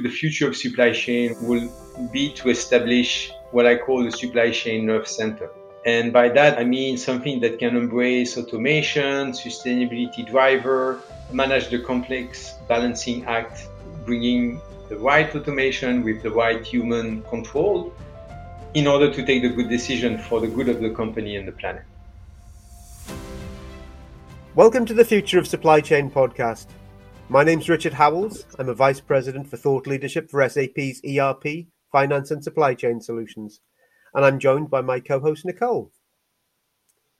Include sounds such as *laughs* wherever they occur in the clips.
The future of supply chain will be to establish what I call the supply chain nerve center. And by that, I mean something that can embrace automation, sustainability driver, manage the complex balancing act, bringing the right automation with the right human control in order to take the good decision for the good of the company and the planet. Welcome to the Future of Supply Chain podcast. My name's Richard Howells. I'm a Vice President for Thought Leadership for SAP's ERP, Finance and Supply Chain Solutions. And I'm joined by my co host, Nicole.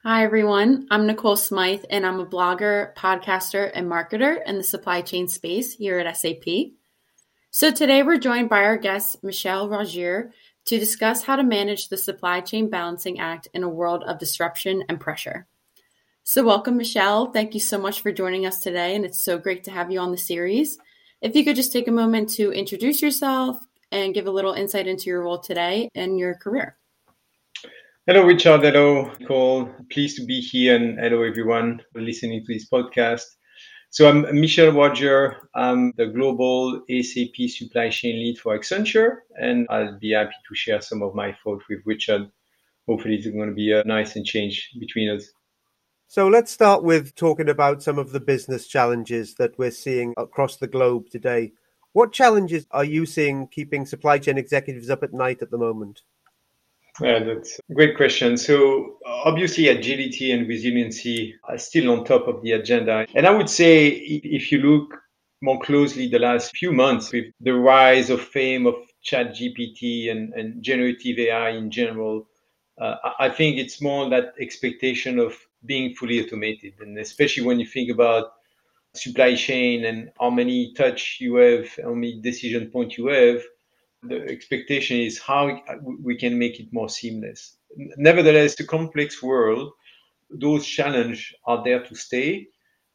Hi, everyone. I'm Nicole Smythe, and I'm a blogger, podcaster, and marketer in the supply chain space here at SAP. So today we're joined by our guest, Michel Roger, to discuss how to manage the supply chain balancing act in a world of disruption and pressure. So, welcome, Michel. Thank you so much for joining us today, and it's so great to have you on the series. If you could just take a moment to introduce yourself and give a little insight into your role today and your career. Hello, Richard. Hello, Nicole. Pleased to be here, and hello, everyone listening to this podcast. So, I'm Michel Roger. I'm the global SAP supply chain lead for Accenture, and I'll be happy to share some of my thoughts with Richard. Hopefully, it's going to be a nice and change between us. So let's start with talking about some of the business challenges that we're seeing across the globe today. What challenges are you seeing keeping supply chain executives up at night at the moment? Yeah, that's a great question. So obviously agility and resiliency are still on top of the agenda. And I would say if you look more closely the last few months with the rise of fame of ChatGPT and, and generative AI in general, uh, I think it's more that expectation of being fully automated. And especially when you think about supply chain and how many touch you have, how many decision point you have, the expectation is how we can make it more seamless. Nevertheless, the complex world, those challenges are there to stay.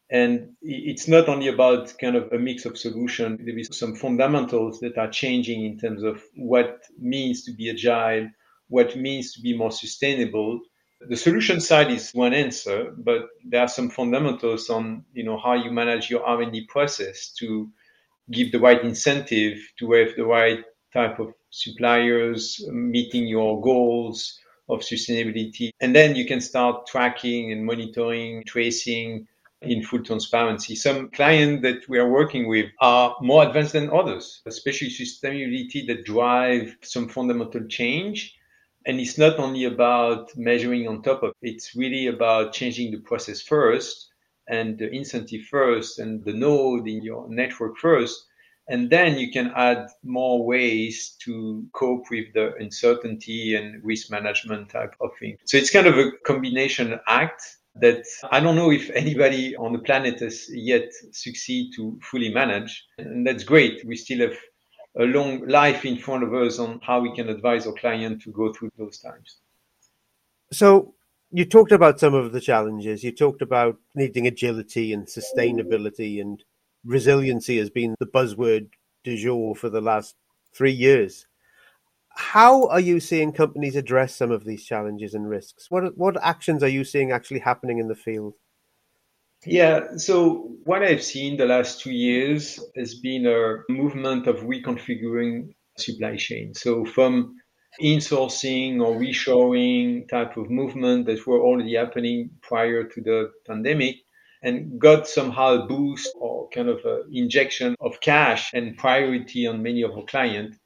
And it's not only about kind of a mix of solutions. There is some fundamentals that are changing in terms of what means to be agile, what means to be more sustainable, the solution side is one answer, but there are some fundamentals on you know how you manage your R&D process to give the right incentive to have the right type of suppliers meeting your goals of sustainability. And then you can start tracking and monitoring, tracing in full transparency. Some clients that we are working with are more advanced than others, especially sustainability that drive some fundamental change and it's not only about measuring on top of it's really about changing the process first and the incentive first and the node in your network first. And then you can add more ways to cope with the uncertainty and risk management type of thing. So it's kind of a combination act that I don't know if anybody on the planet has yet succeed to fully manage. And that's great. We still have a long life in front of us on how we can advise our client to go through those times. So you talked about some of the challenges. You talked about needing agility and sustainability and resiliency has been the buzzword du jour for the last three years. How are you seeing companies address some of these challenges and risks? What what actions are you seeing actually happening in the field? Yeah, so what I've seen the last two years has been a movement of reconfiguring supply chain. So from insourcing or reshoring type of movement that were already happening prior to the pandemic and got somehow a boost or kind of injection of cash and priority on many of our clients.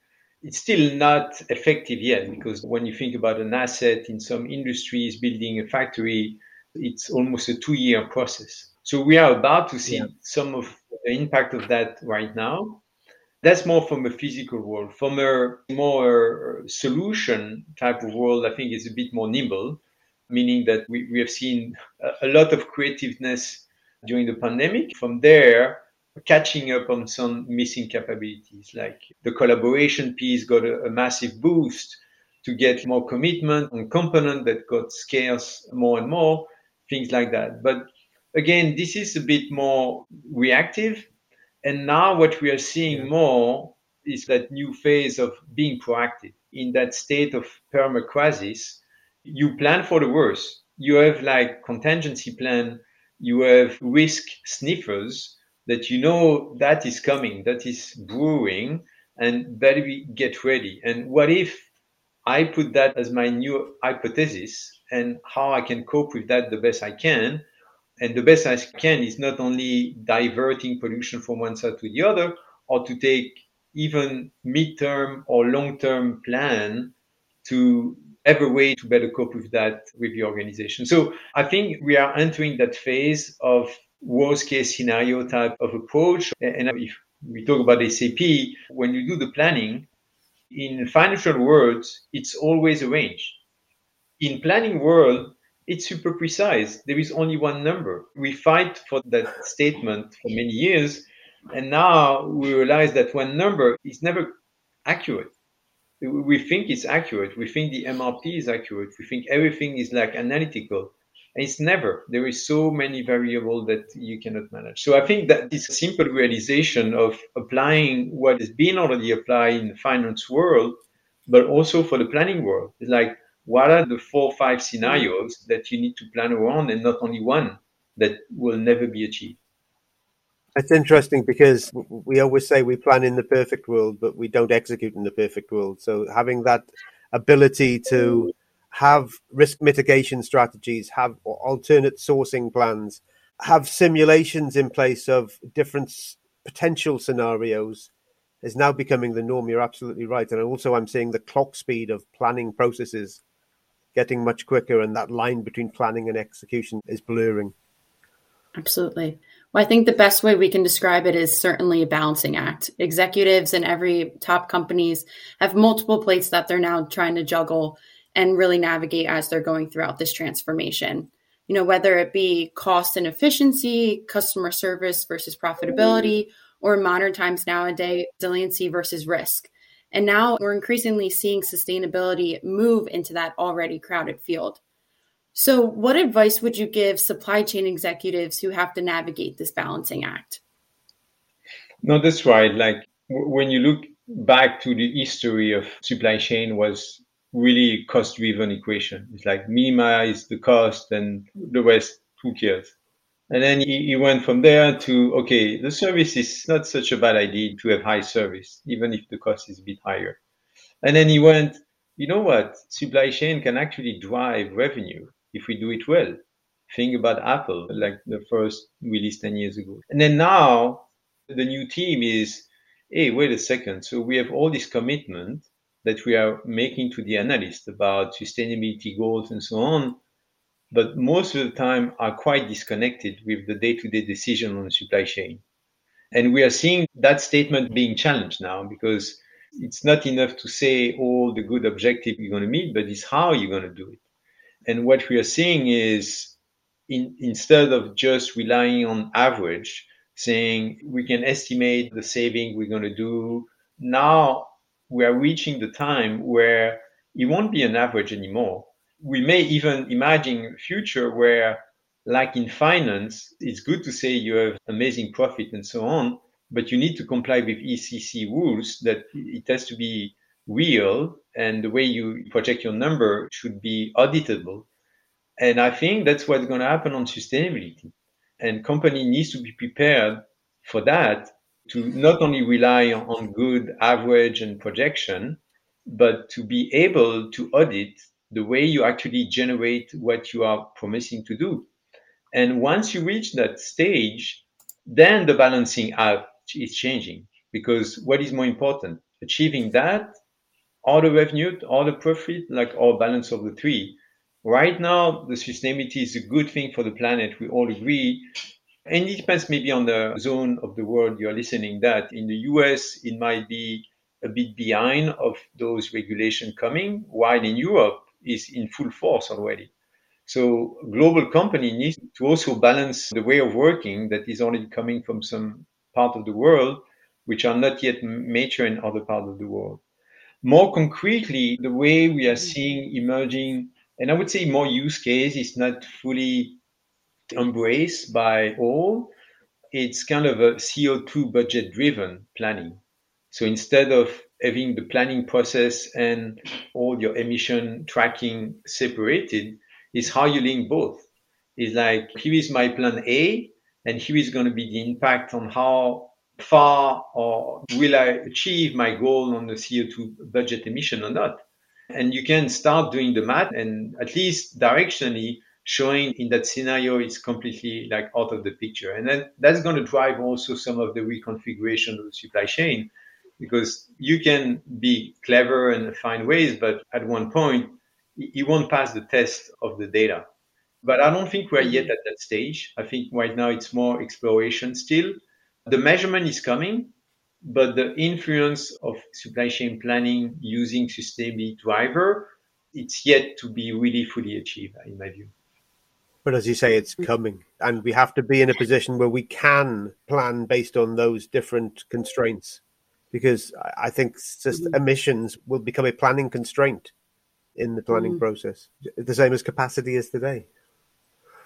It's still not effective yet because when you think about an asset in some industries, building a factory, it's almost a two year process. So we are about to see yeah. some of the impact of that right now. That's more from a physical world. From a more solution type of world, I think it's a bit more nimble, meaning that we, we have seen a, a lot of creativeness during the pandemic. From there, catching up on some missing capabilities, like the collaboration piece got a, a massive boost to get more commitment on component that got scarce more and more things like that. But again, this is a bit more reactive. And now what we are seeing more is that new phase of being proactive in that state of permacrisis. You plan for the worst. You have like contingency plan. You have risk sniffers that you know that is coming, that is brewing. and better we get ready. And what if I put that as my new hypothesis and how I can cope with that the best I can? And the best I can is not only diverting production from one side to the other, or to take even midterm or long-term plan to have a way to better cope with that with the organization. So I think we are entering that phase of worst case scenario type of approach. And if we talk about SAP, when you do the planning, in financial words, it's always a range. In planning world, it's super precise. There is only one number. We fight for that statement for many years. And now we realize that one number is never accurate. We think it's accurate. We think the MRP is accurate. We think everything is like analytical. And it's never. There is so many variables that you cannot manage. So I think that this simple realization of applying what has been already applied in the finance world, but also for the planning world, is like what are the four or five scenarios that you need to plan around and not only one that will never be achieved. That's interesting because we always say we plan in the perfect world, but we don't execute in the perfect world. So having that ability to have risk mitigation strategies, have alternate sourcing plans, have simulations in place of different potential scenarios is now becoming the norm. You're absolutely right. And also, I'm seeing the clock speed of planning processes getting much quicker, and that line between planning and execution is blurring. Absolutely. Well, I think the best way we can describe it is certainly a balancing act. Executives in every top companies have multiple plates that they're now trying to juggle and really navigate as they're going throughout this transformation. You know, whether it be cost and efficiency, customer service versus profitability, or modern times nowadays, resiliency versus risk. And now we're increasingly seeing sustainability move into that already crowded field. So, what advice would you give supply chain executives who have to navigate this balancing act? No, that's right. Like when you look back to the history of supply chain was really cost driven equation. It's like minimize the cost and the rest, who cares? And then he, went from there to, okay, the service is not such a bad idea to have high service, even if the cost is a bit higher. And then he went, you know what? Supply chain can actually drive revenue if we do it well. Think about Apple, like the first release 10 years ago. And then now the new team is, hey, wait a second. So we have all this commitment that we are making to the analyst about sustainability goals and so on. But most of the time are quite disconnected with the day to day decision on the supply chain. And we are seeing that statement being challenged now because it's not enough to say all the good objective you're going to meet, but it's how you're going to do it. And what we are seeing is in, instead of just relying on average, saying we can estimate the saving we're going to do, now we are reaching the time where it won't be an average anymore. We may even imagine a future where, like in finance, it's good to say you have amazing profit and so on, but you need to comply with SEC rules that it has to be real and the way you project your number should be auditable. And I think that's what's going to happen on sustainability. And company needs to be prepared for that to not only rely on good average and projection, but to be able to audit the way you actually generate what you are promising to do. And once you reach that stage, then the balancing act is changing because what is more important? Achieving that all the revenue, all the profit, like all balance of the three. Right now, the sustainability is a good thing for the planet. We all agree. And it depends maybe on the zone of the world you're listening that in the US, it might be a bit behind of those regulations coming, while in Europe is in full force already. So global company needs to also balance the way of working that is already coming from some part of the world, which are not yet mature in other parts of the world. More concretely, the way we are seeing emerging, and I would say more use case is not fully embraced by all. It's kind of a CO2 budget driven planning. So instead of having the planning process and all your emission tracking separated, is how you link both. It's like, here is my plan A, and here is going to be the impact on how far or will I achieve my goal on the CO2 budget emission or not? And you can start doing the math and at least directionally showing in that scenario it's completely like out of the picture. And then that's going to drive also some of the reconfiguration of the supply chain because you can be clever and find ways, but at one point you won't pass the test of the data. But I don't think we're yet at that stage. I think right now it's more exploration still. The measurement is coming, but the influence of supply chain planning using sustainability driver, it's yet to be really fully achieved, in my view. But as you say, it's coming, and we have to be in a position where we can plan based on those different constraints, because I think just mm-hmm. emissions will become a planning constraint in the planning mm. process, the same as capacity is today.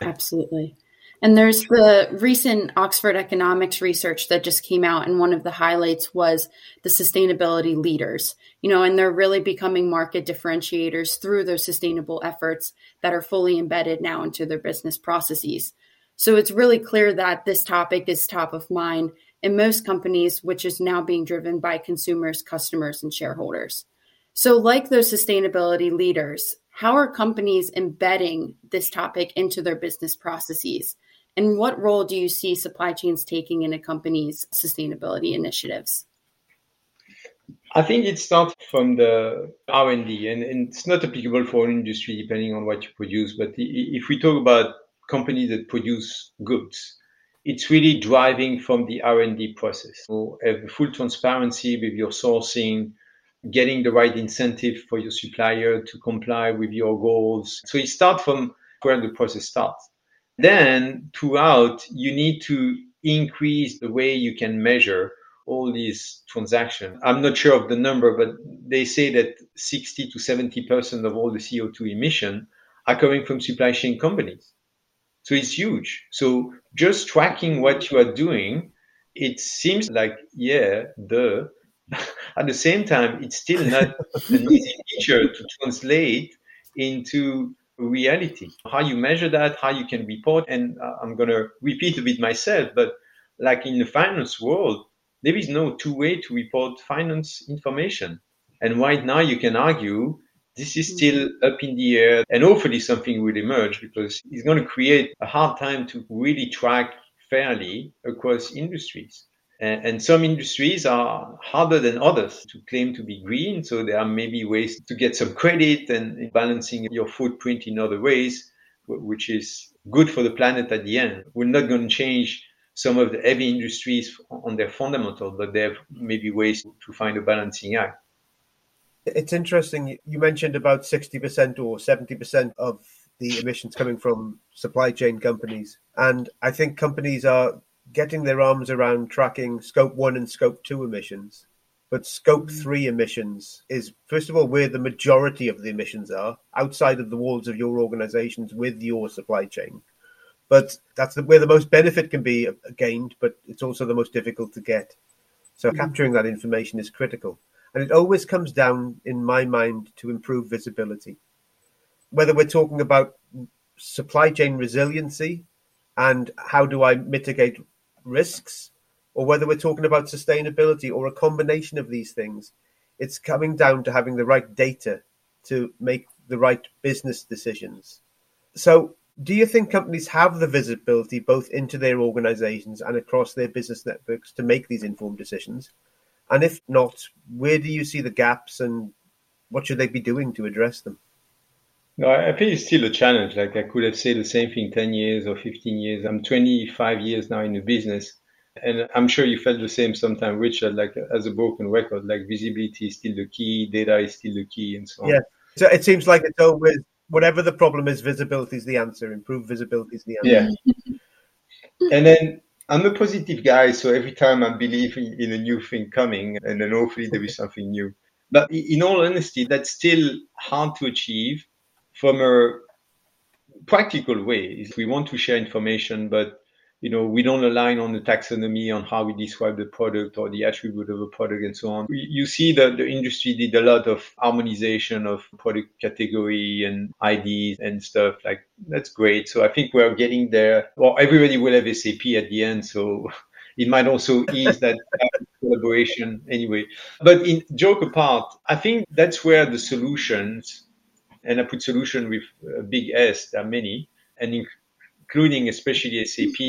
Absolutely. And there's the recent Oxford economics research that just came out, and one of the highlights was the sustainability leaders. You know, and they're really becoming market differentiators through those sustainable efforts that are fully embedded now into their business processes. So it's really clear that this topic is top of mind in most companies, which is now being driven by consumers, customers, and shareholders. So, like those sustainability leaders, how are companies embedding this topic into their business processes? And what role do you see supply chains taking in a company's sustainability initiatives? I think it starts from the R&D, and, and it's not applicable for an industry depending on what you produce. But if we talk about companies that produce goods, it's really driving from the R&D process. So have full transparency with your sourcing, getting the right incentive for your supplier to comply with your goals. So it starts from where the process starts. Then throughout, you need to increase the way you can measure all these transactions. I'm not sure of the number, but they say that 60 to 70% of all the CO2 emission are coming from supply chain companies. So it's huge. So just tracking what you are doing, it seems like, yeah, the *laughs* at the same time, it's still not an easy *laughs* feature to translate into reality. How you measure that, how you can report, and uh, I'm going to repeat a bit myself, but like in the finance world, there is no two way to report finance information. And right now, you can argue this is still up in the air, and hopefully something will emerge because it's going to create a hard time to really track fairly across industries. And some industries are harder than others to claim to be green. So there are maybe ways to get some credit and balancing your footprint in other ways, which is good for the planet at the end. We're not going to change some of the heavy industries on their fundamental, but there may be ways to find a balancing act. It's interesting. You mentioned about 60% or 70% of the emissions coming from supply chain companies. And I think companies are getting their arms around tracking scope one and scope two emissions. But scope mm. three emissions is, first of all, where the majority of the emissions are outside of the walls of your organizations with your supply chain. But that's where the most benefit can be gained, but it's also the most difficult to get. So mm. capturing that information is critical. And it always comes down, in my mind, to improve visibility. Whether we're talking about supply chain resiliency and how do I mitigate risks or whether we're talking about sustainability or a combination of these things. It's coming down to having the right data to make the right business decisions. So, do you think companies have the visibility both into their organizations and across their business networks to make these informed decisions? And if not, where do you see the gaps and what should they be doing to address them? No, I think it's still a challenge. Like I could have said the same thing 10 years or 15 years. I'm 25 years now in the business. And I'm sure you felt the same sometime, Richard, like as a broken record, like visibility is still the key, data is still the key, and so on. Yeah. So it seems like it's always whatever the problem is, visibility is the answer. Improved visibility is the answer. Yeah. *laughs* and then I'm a positive guy, so every time I believe in a new thing coming, and then hopefully there is something new. But in all honesty, that's still hard to achieve from a practical way. We want to share information, but you know, we don't align on the taxonomy on how we describe the product or the attribute of a product and so on. You see that the industry did a lot of harmonization of product category and IDs and stuff. Like that's great. So I think we're getting there. Well, everybody will have SAP at the end. So it might also ease that *laughs* collaboration anyway. But in joke apart, I think that's where the solutions, and I put solution with a big S, there are many, and including especially SAP,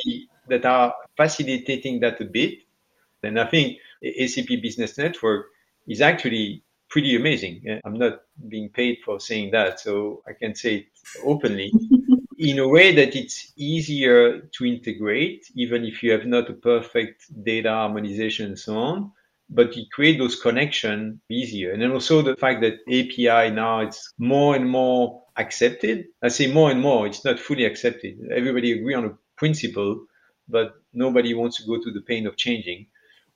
that are facilitating that a bit. And I think SAP Business Network is actually pretty amazing. I'm not being paid for saying that, so I can say it openly. *laughs* in a way that it's easier to integrate, even if you have not a perfect data harmonization and so on, but you create those connections easier. And then also the fact that API now it's more and more accepted. I say more and more, it's not fully accepted. Everybody agree on a principle, but nobody wants to go to the pain of changing.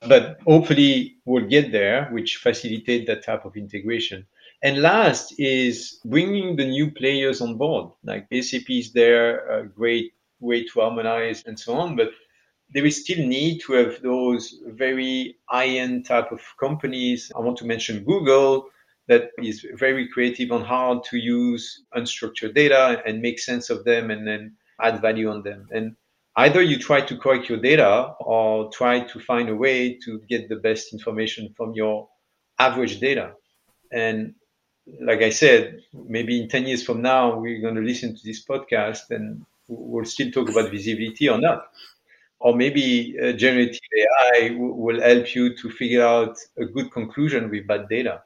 But hopefully we'll get there, which facilitate that type of integration. And last is bringing the new players on board. Like SAP is there, a great way to harmonize and so on, but there is still need to have those very high-end type of companies. I want to mention Google that is very creative on how to use unstructured data and make sense of them and then add value on them. And either you try to correct your data or try to find a way to get the best information from your average data. And like I said, maybe in 10 years from now, we're going to listen to this podcast and we'll still talk about visibility or not. Or maybe uh, generative AI w- will help you to figure out a good conclusion with bad data.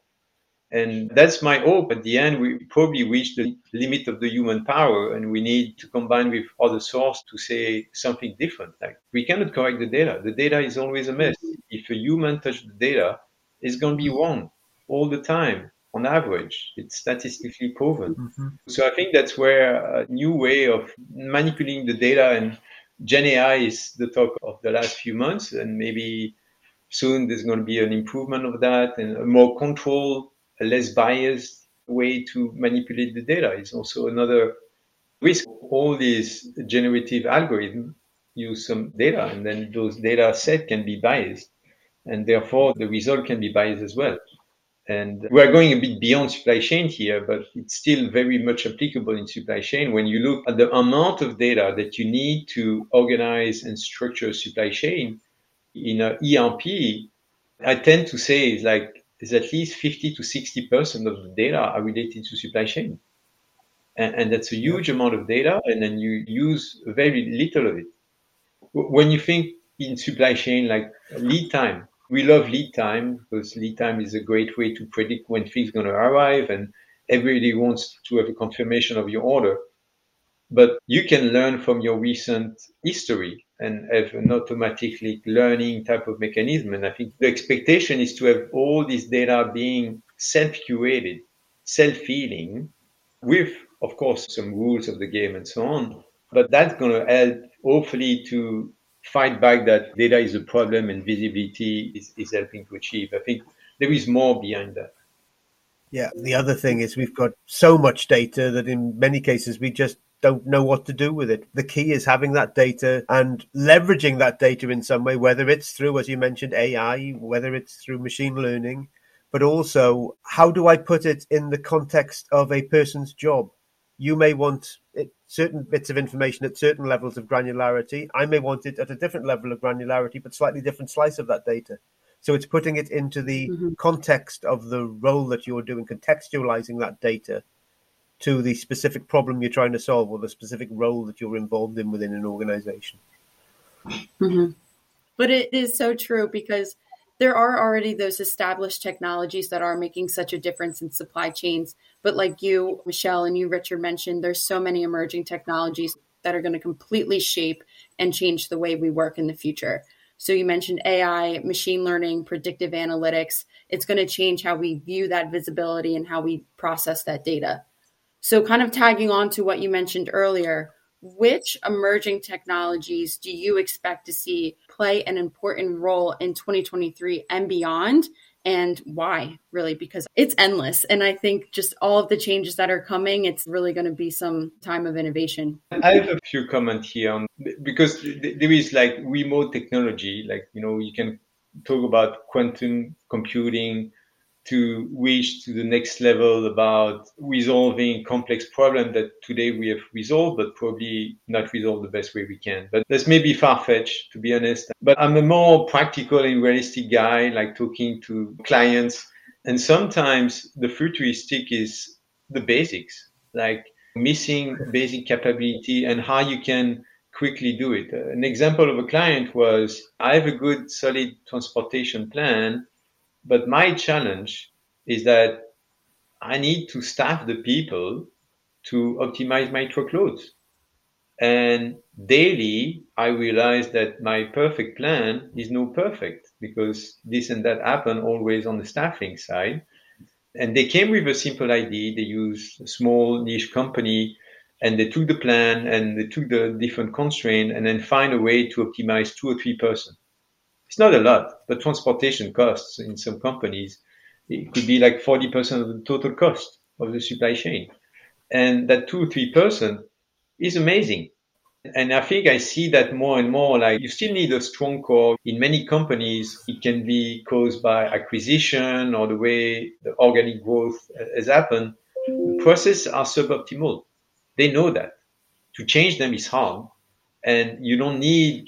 And that's my hope. At the end, we probably reach the limit of the human power and we need to combine with other source to say something different. Like we cannot correct the data. The data is always a mess. If a human touches the data, it's going to be wrong all the time on average. It's statistically proven. Mm-hmm. So I think that's where a new way of manipulating the data and Gen AI is the talk of the last few months, and maybe soon there's going to be an improvement of that and a more controlled, a less biased way to manipulate the data is also another risk. All these generative algorithms use some data, and then those data set can be biased, and therefore the result can be biased as well. And we're going a bit beyond supply chain here, but it's still very much applicable in supply chain. When you look at the amount of data that you need to organize and structure supply chain in an ERP, I tend to say is like is at least 50 to 60% of the data are related to supply chain. And, and that's a huge amount of data, and then you use very little of it. When you think in supply chain, like lead time, we love lead time because lead time is a great way to predict when things are going to arrive and everybody wants to have a confirmation of your order. But you can learn from your recent history and have an automatically learning type of mechanism. And I think the expectation is to have all this data being self-curated, self-healing with, of course, some rules of the game and so on. But that's going to help hopefully to fight back that data is a problem and visibility is, is helping to achieve. I think there is more behind that. Yeah, the other thing is we've got so much data that in many cases we just don't know what to do with it. The key is having that data and leveraging that data in some way, whether it's through, as you mentioned, AI, whether it's through machine learning, but also how do I put it in the context of a person's job? You may want it, certain bits of information at certain levels of granularity. I may want it at a different level of granularity, but slightly different slice of that data. So it's putting it into the mm-hmm. context of the role that you're doing, contextualizing that data to the specific problem you're trying to solve or the specific role that you're involved in within an organization. Mm-hmm. But it is so true because there are already those established technologies that are making such a difference in supply chains. But like you, Michel, and you, Richard, mentioned, there's so many emerging technologies that are going to completely shape and change the way we work in the future. So you mentioned AI, machine learning, predictive analytics. It's going to change how we view that visibility and how we process that data. So, kind of tagging on to what you mentioned earlier, which emerging technologies do you expect to see play an important role in 2023 and beyond? And why, really? Because it's endless. And I think just all of the changes that are coming, it's really going to be some time of innovation. I have a few comments here um, on, because there is like remote technology, like, you know, you can talk about quantum computing, to reach to the next level about resolving complex problems that today we have resolved, but probably not resolved the best way we can. But that's maybe far fetched, to be honest. But I'm a more practical and realistic guy, like talking to clients. And sometimes the futuristic is the basics, like missing basic capability and how you can quickly do it. An example of a client was I have a good solid transportation plan but my challenge is that I need to staff the people to optimize my truckloads. And daily, I realize that my perfect plan is no perfect because this and that happen always on the staffing side. And they came with a simple idea. They use a small niche company and they took the plan and they took the different constraint and then find a way to optimize two or three percent. It's not a lot, but transportation costs in some companies, it could be like 40% of the total cost of the supply chain. And that two, 3% is amazing. And I think I see that more and more, like you still need a strong core. In many companies, it can be caused by acquisition or the way the organic growth has happened. The processes are suboptimal. They know that. To change them is hard. And you don't need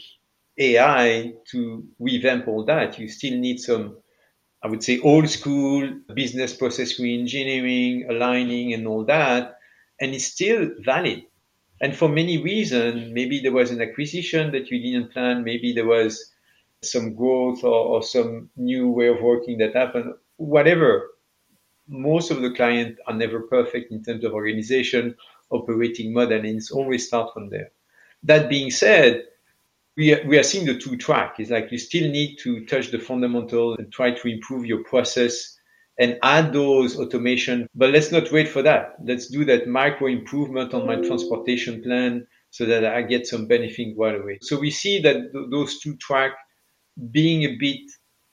AI to revamp all that. You still need some, I would say, old school business process reengineering, aligning, and all that. And it's still valid. And for many reasons, maybe there was an acquisition that you didn't plan, maybe there was some growth or, or some new way of working that happened, whatever. Most of the clients are never perfect in terms of organization, operating model, and it's always start from there. That being said, we are, we are seeing the two track. It's like you still need to touch the fundamental and try to improve your process and add those automation. But let's not wait for that. Let's do that micro improvement on my transportation plan so that I get some benefit right away. So we see that th- those two track being a bit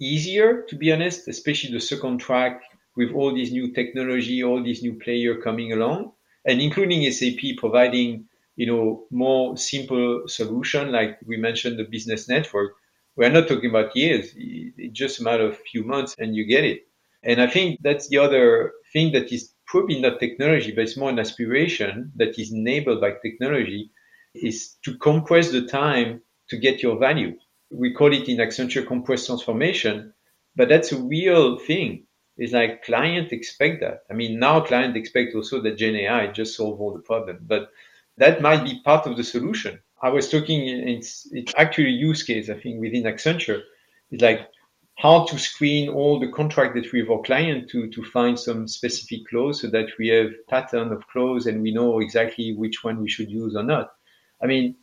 easier, to be honest, especially the second track with all these new technology, all these new player coming along, and including SAP providing you know, more simple solution, like we mentioned the business network, we're not talking about years. It's just a matter of a few months and you get it. And I think that's the other thing that is probably not technology, but it's more an aspiration that is enabled by technology is to compress the time to get your value. We call it in Accenture compressed transformation, but that's a real thing. It's like client expect that. I mean, now client expect also that Gen AI just solve all the problem, but that might be part of the solution. I was talking, it's, it's actually use case, I think, within Accenture. It's like how to screen all the contract that we have our client to, to find some specific clause so that we have pattern of clause and we know exactly which one we should use or not. I mean,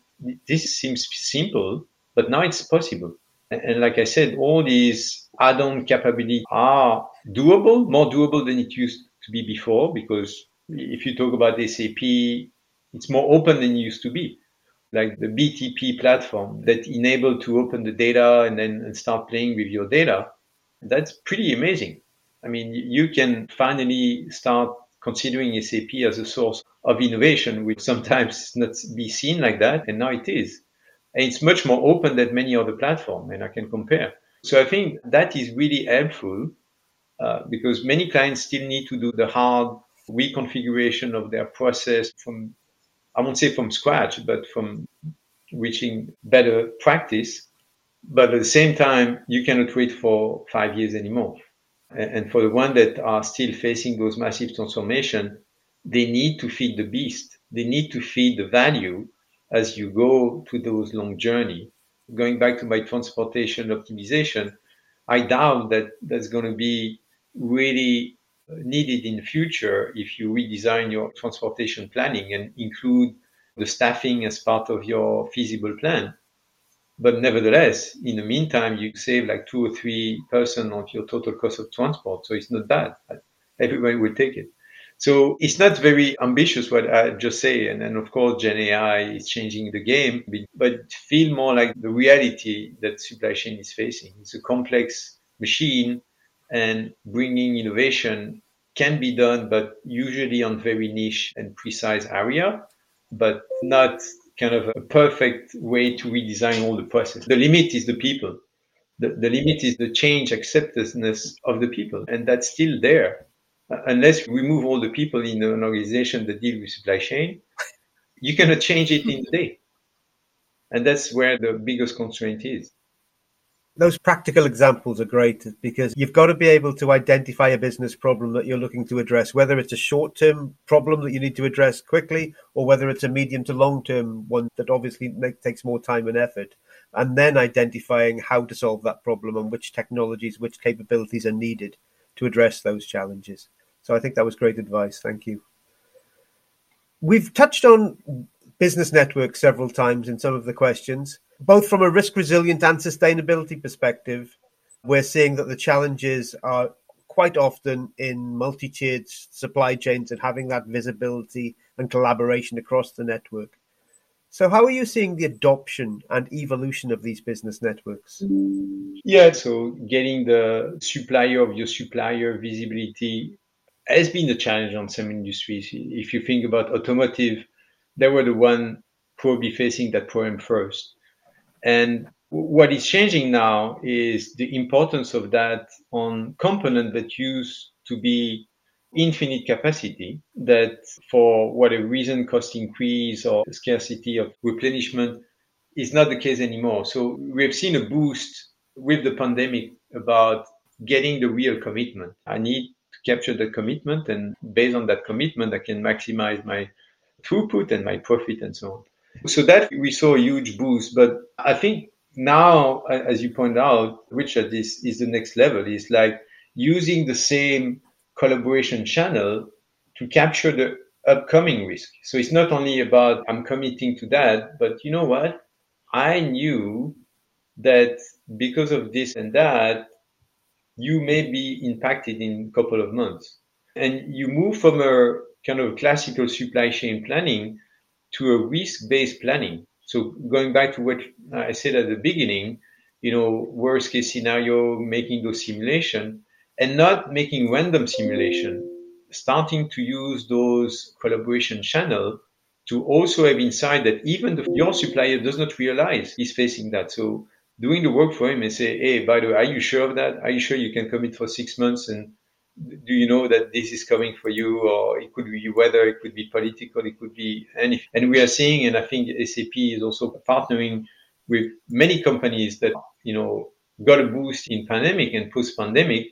this seems simple, but now it's possible. And, and like I said, all these add-on capabilities are doable, more doable than it used to be before, because if you talk about SAP, it's more open than it used to be. Like the BTP platform that enable to open the data and then and start playing with your data. That's pretty amazing. I mean, you can finally start considering SAP as a source of innovation, which sometimes *laughs* not be seen like that, and now it is. And it's much more open than many other platforms, and I can compare. So I think that is really helpful uh, because many clients still need to do the hard reconfiguration of their process from I won't say from scratch, but from reaching better practice. But at the same time, you cannot wait for five years anymore. And for the ones that are still facing those massive transformation, they need to feed the beast. They need to feed the value as you go to those long journey. Going back to my transportation optimization, I doubt that that's going to be really needed in future if you redesign your transportation planning and include the staffing as part of your feasible plan. But nevertheless, in the meantime, you save like two or three percent of your total cost of transport. So it's not bad. Everybody will take it. So it's not very ambitious what I just say. And then of course, Gen AI is changing the game, but feel more like the reality that supply chain is facing. It's a complex machine and bringing innovation can be done, but usually on very niche and precise area, but not kind of a perfect way to redesign all the process. The limit is the people. The, the limit is the change acceptance of the people, and that's still there. Uh, unless we move all the people in an organization that deal with supply chain, you cannot change it in a day. And that's where the biggest constraint is. Those practical examples are great because you've got to be able to identify a business problem that you're looking to address, whether it's a short term problem that you need to address quickly or whether it's a medium to long term one that obviously takes more time and effort. And then identifying how to solve that problem and which technologies, which capabilities are needed to address those challenges. So I think that was great advice. Thank you. We've touched on business networks several times in some of the questions. Both from a risk resilient and sustainability perspective, we're seeing that the challenges are quite often in multi tiered supply chains and having that visibility and collaboration across the network. So, how are you seeing the adoption and evolution of these business networks? Yeah, so getting the supplier of your supplier visibility has been a challenge on some industries. If you think about automotive, they were the one probably facing that problem first. And what is changing now is the importance of that on component that used to be infinite capacity that for whatever reason cost increase or scarcity of replenishment is not the case anymore so we have seen a boost with the pandemic about getting the real commitment i need to capture the commitment and based on that commitment i can maximize my throughput and my profit and so on. So that we saw a huge boost. But I think now, as you point out, Richard, this is the next level. Is like using the same collaboration channel to capture the upcoming risk. So it's not only about I'm committing to that, but you know what? I knew that because of this and that, you may be impacted in a couple of months. And you move from a kind of classical supply chain planning to a risk-based planning. So going back to what I said at the beginning, you know, worst case scenario, making those simulation and not making random simulation, starting to use those collaboration channel to also have insight that even the, your supplier does not realize he's facing that. So doing the work for him and say, Hey, by the way, are you sure of that? Are you sure you can commit for six months and do you know that this is coming for you or it could be weather it could be political it could be anything? And we are seeing and i think sap is also partnering with many companies that you know got a boost in pandemic and post pandemic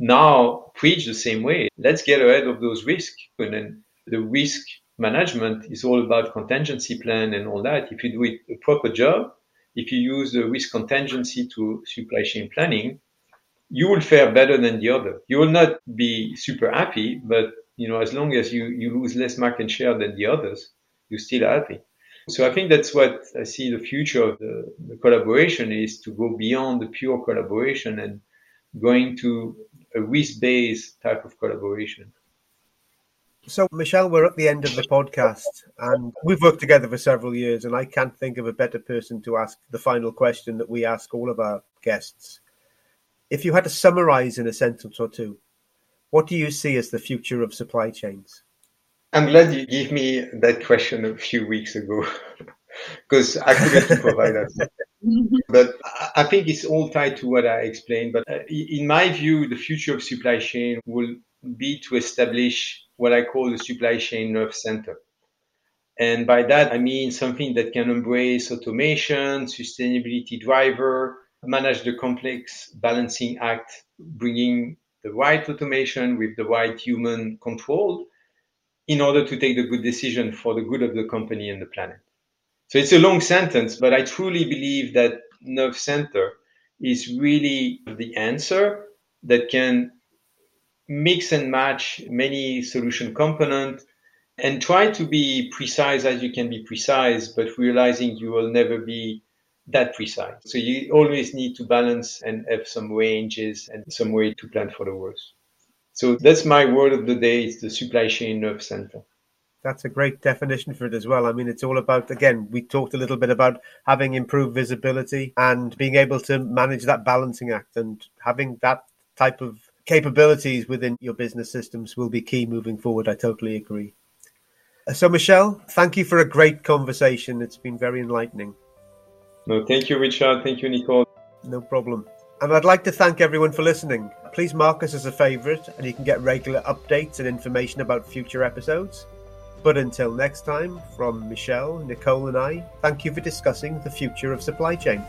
now preach the same way. Let's get ahead of those risks. And then the risk management is all about contingency plan and all that. If you do it a proper job if you use the risk contingency to supply chain planning you will fare better than the other. You will not be super happy, but you know, as long as you, you lose less market share than the others, you're still happy. So I think that's what I see the future of the, the collaboration is to go beyond the pure collaboration and going to a risk-based type of collaboration. So, Michel, we're at the end of the podcast, and we've worked together for several years, and I can't think of a better person to ask the final question that we ask all of our guests. If you had to summarize in a sentence or two, what do you see as the future of supply chains? I'm glad you gave me that question a few weeks ago *laughs* because I couldn't provide that. *laughs* but I think it's all tied to what I explained. But uh, in my view, the future of supply chain will be to establish what I call the supply chain nerve center. And by that, I mean something that can embrace automation, sustainability driver, manage the complex balancing act, bringing the right automation with the right human control in order to take the good decision for the good of the company and the planet. So it's a long sentence, but I truly believe that nerve center is really the answer that can mix and match many solution components and try to be precise as you can be precise, but realizing you will never be that precise. So you always need to balance and have some ranges and some way to plan for the worst. So that's my word of the day. It's the supply chain nerve center. That's a great definition for it as well. I mean, it's all about, again, we talked a little bit about having improved visibility and being able to manage that balancing act and having that type of capabilities within your business systems will be key moving forward. I totally agree. So, Michel, thank you for a great conversation. It's been very enlightening. No, thank you, Richard. Thank you, Nicole. No problem. And I'd like to thank everyone for listening. Please mark us as a favourite, and you can get regular updates and information about future episodes. But until next time, from Michel, Nicole, and I, thank you for discussing the future of supply chain.